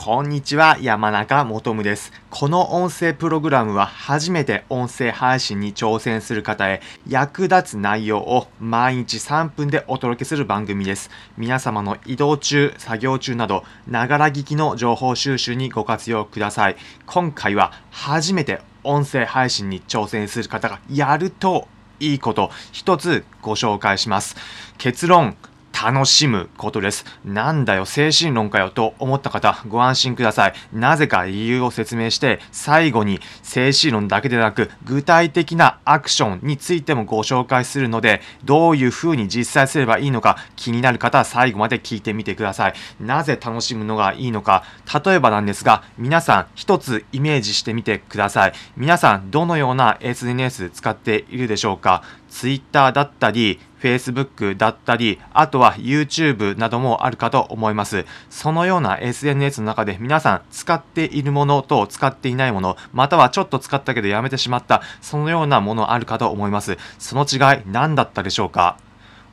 こんにちは、山中もとむです。この音声プログラムは初めて音声配信に挑戦する方へ役立つ内容を毎日3分でお届けする番組です。皆様の移動中、作業中など、ながら聞きの情報収集にご活用ください。今回は初めて音声配信に挑戦する方がやるといいこと一つご紹介します。結論、楽しむことです。なんだよ、精神論かよと思った方、ご安心ください。なぜか理由を説明して、最後に精神論だけでなく、具体的なアクションについてもご紹介するので、どういう風に実際すればいいのか、気になる方は最後まで聞いてみてください。なぜ楽しむのがいいのか、例えばなんですが、皆さん一つイメージしてみてください。皆さん、どのような SNS 使っているでしょうか Twitter だったり、Facebook だったり、あとは YouTube などもあるかと思います。そのような SNS の中で皆さん使っているものと使っていないもの、またはちょっと使ったけどやめてしまった、そのようなものあるかと思います。その違い何だったでしょうか？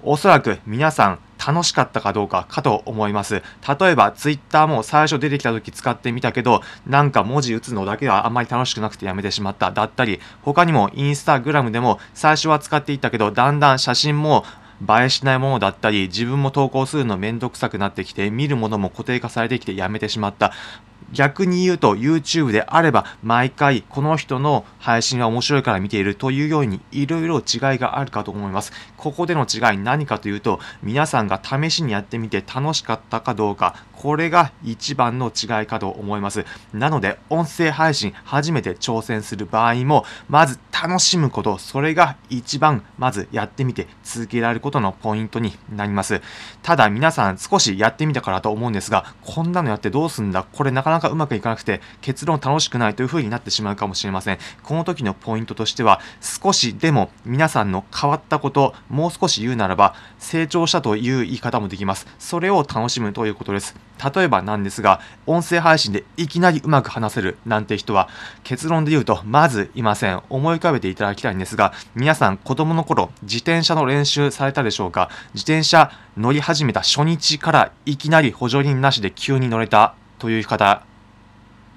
おそらく皆さん楽しかったかどうかかと思います。例えば Twitter も最初出てきた時使ってみたけど、なんか文字打つのだけはあんまり楽しくなくてやめてしまっただったり、他にも Instagram でも最初は使っていたけど、だんだん写真も映えしないものだったり、自分も投稿するのめんどくさくなってきて、見るものも固定化されてきてやめてしまった。逆に言うと YouTube であれば毎回この人の配信が面白いから見ているというようにいろいろ違いがあるかと思います。ここでの違い何かというと皆さんが試しにやってみて楽しかったかどうかこれが一番の違いかと思います。なので音声配信初めて挑戦する場合もまず楽しむことそれが一番まずやってみて続けられることのポイントになります。ただ皆さん少しやってみたからと思うんですがこんなのやってどうすんだ？これなかなかなかうまくいかなくて結論楽しくないという風になってしまうかもしれません。この時のポイントとしては少しでも皆さんの変わったこともう少し言うならば成長したという言い方もできます。それを楽しむということです。例えばなんですが音声配信でいきなりうまく話せるなんて人は結論で言うとまずいません。思い浮かべていただきたいんですが皆さん子供の頃自転車の練習されたでしょうか？自転車乗り始めた初日からいきなり補助輪なしで急に乗れたという方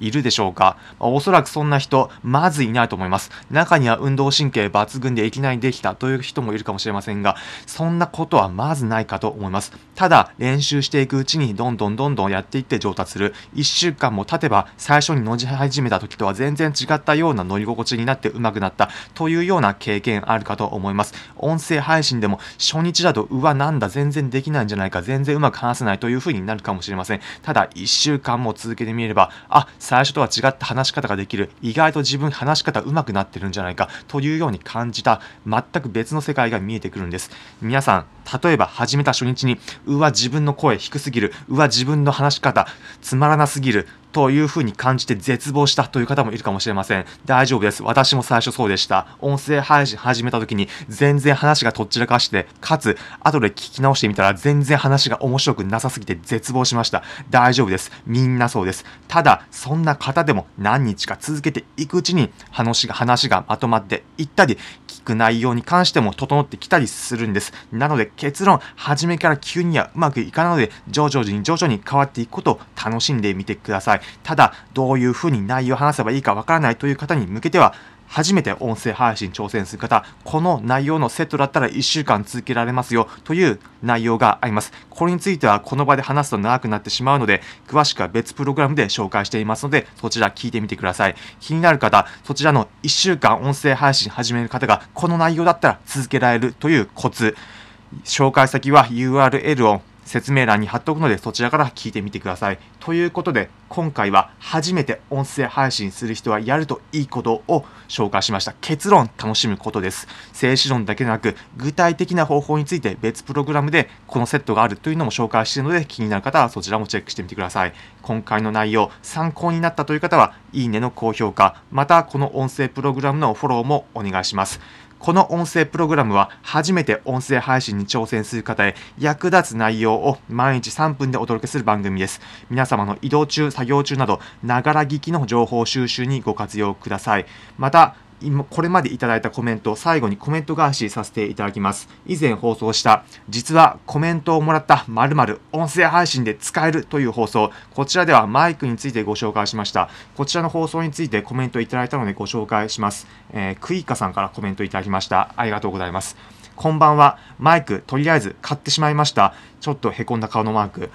いるでしょうか？おそらくそんな人、まずいないと思います。中には運動神経抜群でいきなりできたという人もいるかもしれませんが、そんなことはまずないかと思います。ただ、練習していくうちにどんどんどんどんやっていって上達する。1週間も経てば、最初に乗り始めた時とは全然違ったような乗り心地になって上手くなったというような経験あるかと思います。音声配信でも初日だと、うわ、なんだ、全然できないんじゃないか、全然うまく話せないという風になるかもしれません。ただ、1週間も続けてみれば、あ、最初とは違った話し方ができる。意外と自分話し方うまくなってるんじゃないか。というように感じた。全く別の世界が見えてくるんです。皆さん例えば始めた初日にうわ自分の声低すぎる。うわ自分の話し方つまらなすぎる。というふうに感じて絶望したという方もいるかもしれません。大丈夫です。私も最初そうでした。音声配信始めた時に全然話がとっちらかして、かつ後で聞き直してみたら全然話が面白くなさすぎて絶望しました。大丈夫です。みんなそうです。ただ、そんな方でも何日か続けていくうちに話が話がまとまっていったり、く内容に関しても整ってきたりするんです。なので結論、初めから急にはうまくいかないので、徐々に徐々に変わっていくことを楽しんでみてください。ただ、どういうふうに内容を話せばいいかわからないという方に向けては、初めて音声配信挑戦する方、この内容のセットだったら1週間続けられますよという内容があります。これについてはこの場で話すと長くなってしまうので、詳しくは別プログラムで紹介していますので、そちら聞いてみてください。気になる方、そちらの1週間音声配信始める方が、この内容だったら続けられるというコツ、紹介先は URL を説明欄に貼っておくのでそちらから聞いてみてください。ということで今回は初めて音声配信する人はやるといいことを紹介しました。結論楽しむことです。静止論だけでなく具体的な方法について別プログラムでこのセットがあるというのも紹介しているので気になる方はそちらもチェックしてみてください。今回の内容参考になったという方はいいねの高評価またこの音声プログラムのフォローもお願いします。この音声プログラムは初めて音声配信に挑戦する方へ役立つ内容を毎日3分でお届けする番組です。皆様の移動中、作業中など、ながら聞きの情報収集にご活用ください。また、今これまでいただいたコメントを、最後にコメント返しさせていただきます。以前放送した、実はコメントをもらった〇〇音声配信で使えるという放送、こちらではマイクについてご紹介しました。こちらの放送についてコメントいただいたのでご紹介します。えー、クイカさんからコメントいただきました。ありがとうございます。こんばんは。マイク、とりあえず買ってしまいました。ちょっとへこんだ顔のマーク。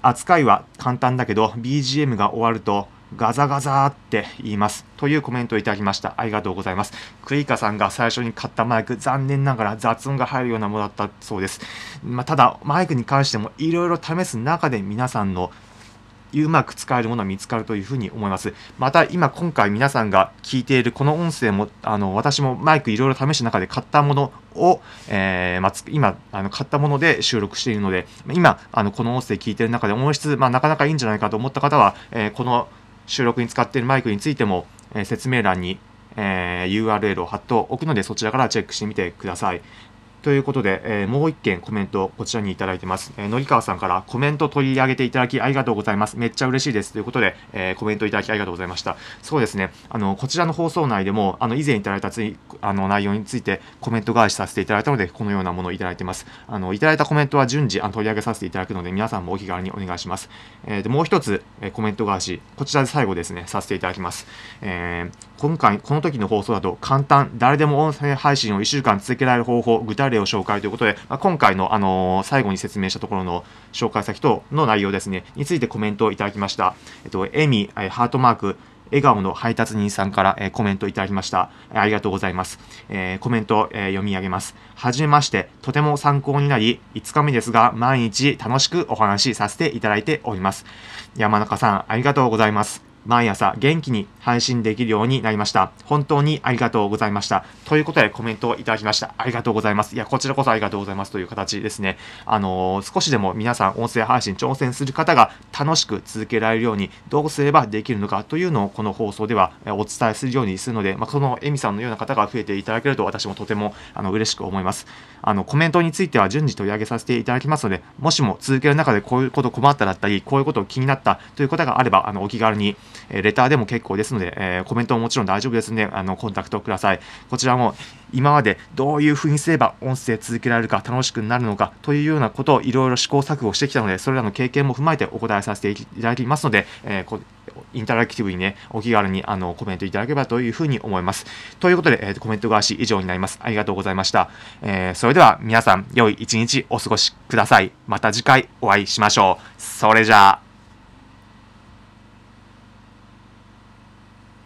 扱いは簡単だけど、BGM が終わると、ガザガザって言います。というコメントをいただきました。ありがとうございます。クイカさんが最初に買ったマイク、残念ながら雑音が入るようなものだったそうです。まあ、ただ、マイクに関してもいろいろ試す中で皆さんのうまく使えるものが見つかるというふうに思います。また今今回皆さんが聞いているこの音声もあの私もマイクいろいろ試した中で買ったものを、えー、まあ、今あの買ったもので収録しているので今あのこの音声聞いている中で音質、まあ、なかなかいいんじゃないかと思った方は、えー、この収録に使っているマイクについても、え、説明欄に、え URL を貼っておくのでそちらからチェックしてみてください。ということで、えー、もう一件コメントこちらにいただいてます。えー、のりかわさんからコメント取り上げていただきありがとうございます。めっちゃ嬉しいです。ということで、えー、コメントいただきありがとうございました。そうですね、あの、こちらの放送内でも、あの、以前いただいたあの内容についてコメント返しさせていただいたので、このようなものをいただいてます。あの、いただいたコメントは順次あの取り上げさせていただくので、皆さんもお気軽にお願いします。えー、でもう一つ、えコメント返し、こちらで最後ですね、させていただきます。え今回、この時の放送だと簡単、誰でも音声配信を1週間続けられる方法、具体例を紹介ということで、まあ、今回の、あのー、最後に説明したところの紹介先との内容ですね、についてコメントをいただきました。えっと、エミ、えハートマーク、笑顔の配達人さんから、えー、コメントいただきました。ありがとうございます。えー、コメント、え読み上げます。はじめまして、とても参考になり、5日目ですが、毎日楽しくお話しさせていただいております。山中さん、ありがとうございます。毎朝元気に配信できるようになりました。本当にありがとうございました。ということでコメントをいただきました。ありがとうございます。いや、こちらこそありがとうございますという形ですね。あのー、少しでも皆さん音声配信挑戦する方が楽しく続けられるようにどうすればできるのかというのをこの放送ではお伝えするようにするので、まあ、このエミさんのような方が増えていただけると私もとてもあの嬉しく思います。あの、コメントについては順次取り上げさせていただきますので、もしも続ける中でこういうこと困っただったり、こういうことを気になったという方があれば、あの、お気軽に、えレターでも結構ですので、えー、コメントももちろん大丈夫ですので、あの、コンタクトください。こちらも今までどういうふうにすれば音声続けられるか楽しくなるのかというようなことをいろいろ試行錯誤してきたので、それらの経験も踏まえてお答えさせていただきますので、えー、インタラクティブにね、お気軽にあのコメントいただければというふうに思います。ということで、えー、コメント返し以上になります。ありがとうございました。えー、それでは皆さん、良い一日お過ごしください。また次回お会いしましょう。それじゃあ。